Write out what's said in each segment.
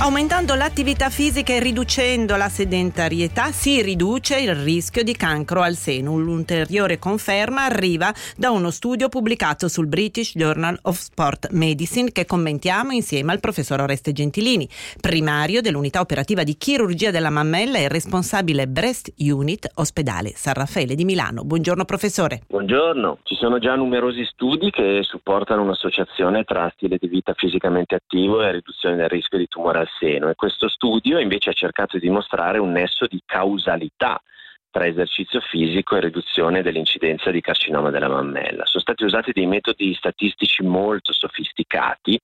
Aumentando l'attività fisica e riducendo la sedentarietà si riduce il rischio di cancro al seno. Un'ulteriore conferma arriva da uno studio pubblicato sul British Journal of Sport Medicine che commentiamo insieme al professor Oreste Gentilini, primario dell'unità operativa di chirurgia della mammella e responsabile Breast Unit ospedale San Raffaele di Milano. Buongiorno professore. Buongiorno. Ci sono già numerosi studi che supportano un'associazione tra stile di vita fisicamente attivo e riduzione del rischio di tumore al seno e questo studio invece ha cercato di dimostrare un nesso di causalità tra esercizio fisico e riduzione dell'incidenza di carcinoma della mammella. Sono stati usati dei metodi statistici molto sofisticati,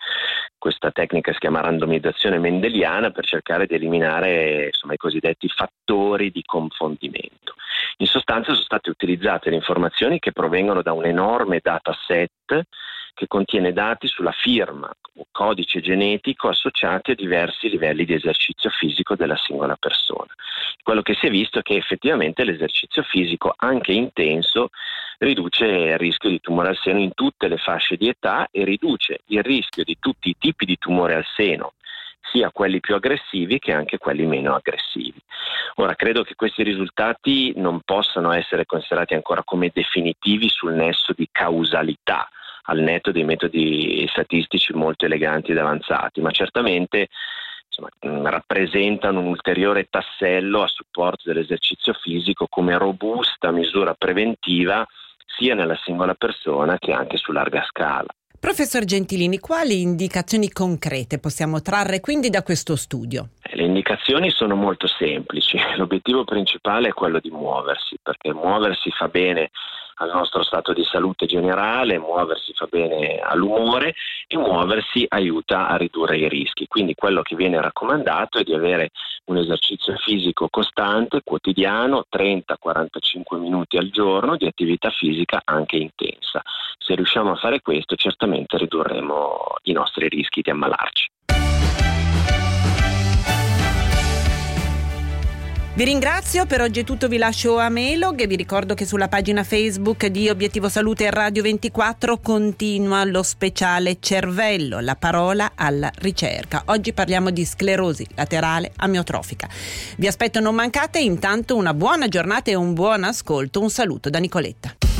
questa tecnica si chiama randomizzazione mendeliana, per cercare di eliminare insomma, i cosiddetti fattori di confondimento. In sostanza sono state utilizzate le informazioni che provengono da un enorme dataset che contiene dati sulla firma o codice genetico associati a diversi livelli di esercizio fisico della singola persona. Quello che si è visto è che effettivamente l'esercizio fisico, anche intenso, riduce il rischio di tumore al seno in tutte le fasce di età e riduce il rischio di tutti i tipi di tumore al seno sia quelli più aggressivi che anche quelli meno aggressivi. Ora, credo che questi risultati non possano essere considerati ancora come definitivi sul nesso di causalità al netto dei metodi statistici molto eleganti ed avanzati, ma certamente insomma, mm, rappresentano un ulteriore tassello a supporto dell'esercizio fisico come robusta misura preventiva sia nella singola persona che anche su larga scala. Professor Gentilini, quali indicazioni concrete possiamo trarre quindi da questo studio? Le indicazioni sono molto semplici, l'obiettivo principale è quello di muoversi, perché muoversi fa bene al nostro stato di salute generale, muoversi fa bene all'umore e muoversi aiuta a ridurre i rischi. Quindi quello che viene raccomandato è di avere un esercizio fisico costante, quotidiano, 30-45 minuti al giorno di attività fisica anche intensa. Se riusciamo a fare questo certamente ridurremo i nostri rischi di ammalarci. Vi ringrazio, per oggi è tutto, vi lascio a Melog e vi ricordo che sulla pagina Facebook di Obiettivo Salute Radio 24 continua lo speciale cervello, la parola alla ricerca. Oggi parliamo di sclerosi laterale amiotrofica. Vi aspetto non mancate, intanto una buona giornata e un buon ascolto. Un saluto da Nicoletta.